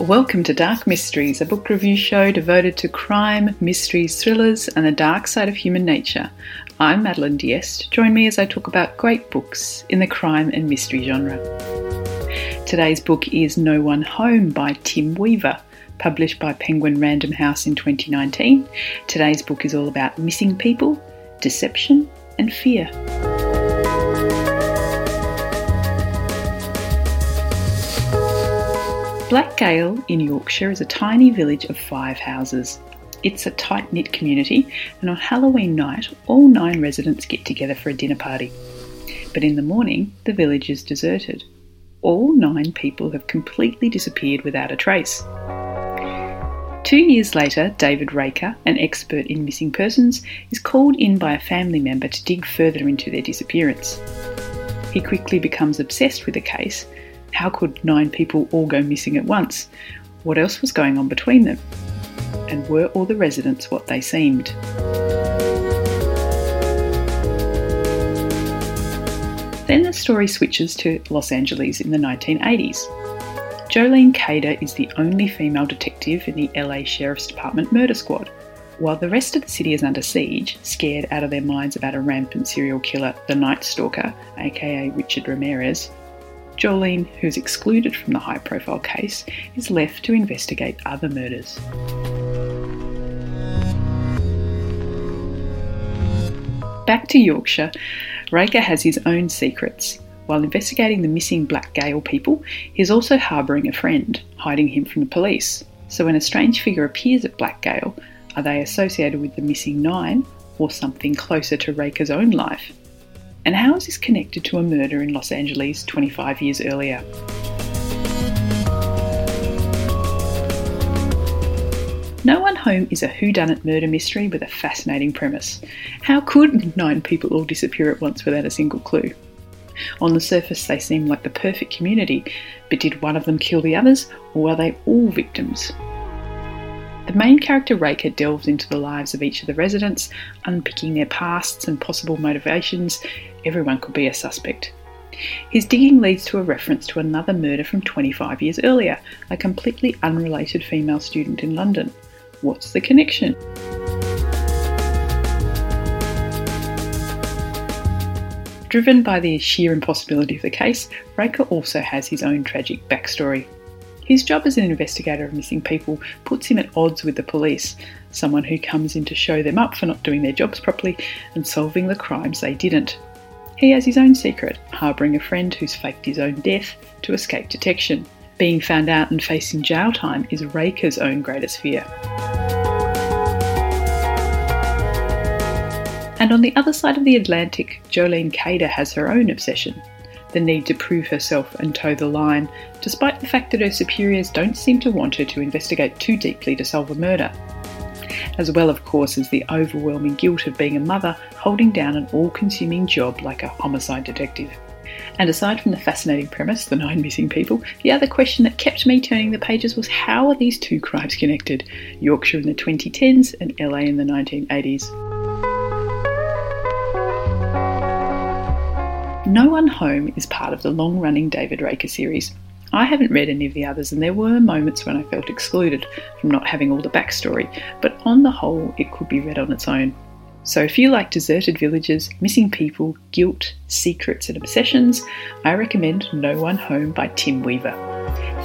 Welcome to Dark Mysteries, a book review show devoted to crime, mysteries, thrillers, and the dark side of human nature. I'm Madeline Diest. Join me as I talk about great books in the crime and mystery genre. Today's book is No One Home by Tim Weaver, published by Penguin Random House in 2019. Today's book is all about missing people, deception, and fear. Black Gale in Yorkshire is a tiny village of five houses. It's a tight knit community, and on Halloween night, all nine residents get together for a dinner party. But in the morning, the village is deserted. All nine people have completely disappeared without a trace. Two years later, David Raker, an expert in missing persons, is called in by a family member to dig further into their disappearance. He quickly becomes obsessed with the case how could nine people all go missing at once? What else was going on between them? And were all the residents what they seemed? Then the story switches to Los Angeles in the 1980s. Jolene Cader is the only female detective in the LA Sheriff's Department murder squad. While the rest of the city is under siege, scared out of their minds about a rampant serial killer, the Night Stalker, aka Richard Ramirez, Jolene, who's excluded from the high profile case, is left to investigate other murders. Back to Yorkshire, Raker has his own secrets. While investigating the missing Black Gale people, he's also harbouring a friend, hiding him from the police. So when a strange figure appears at Black Gale, are they associated with the missing nine or something closer to Raker's own life? And how is this connected to a murder in Los Angeles 25 years earlier? No One Home is a whodunit murder mystery with a fascinating premise. How could nine people all disappear at once without a single clue? On the surface, they seem like the perfect community, but did one of them kill the others, or were they all victims? Main character Raker delves into the lives of each of the residents, unpicking their pasts and possible motivations. Everyone could be a suspect. His digging leads to a reference to another murder from 25 years earlier, a completely unrelated female student in London. What's the connection? Driven by the sheer impossibility of the case, Raker also has his own tragic backstory. His job as an investigator of missing people puts him at odds with the police, someone who comes in to show them up for not doing their jobs properly and solving the crimes they didn't. He has his own secret, harbouring a friend who's faked his own death to escape detection. Being found out and facing jail time is Raker's own greatest fear. And on the other side of the Atlantic, Jolene Cader has her own obsession the need to prove herself and toe the line, despite the fact that her superiors don't seem to want her to investigate too deeply to solve a murder. As well, of course, as the overwhelming guilt of being a mother holding down an all consuming job like a homicide detective. And aside from the fascinating premise, the nine missing people, the other question that kept me turning the pages was how are these two crimes connected? Yorkshire in the 2010s and LA in the 1980s. No One Home is part of the long running David Raker series. I haven't read any of the others, and there were moments when I felt excluded from not having all the backstory, but on the whole, it could be read on its own. So if you like deserted villages, missing people, guilt, secrets, and obsessions, I recommend No One Home by Tim Weaver.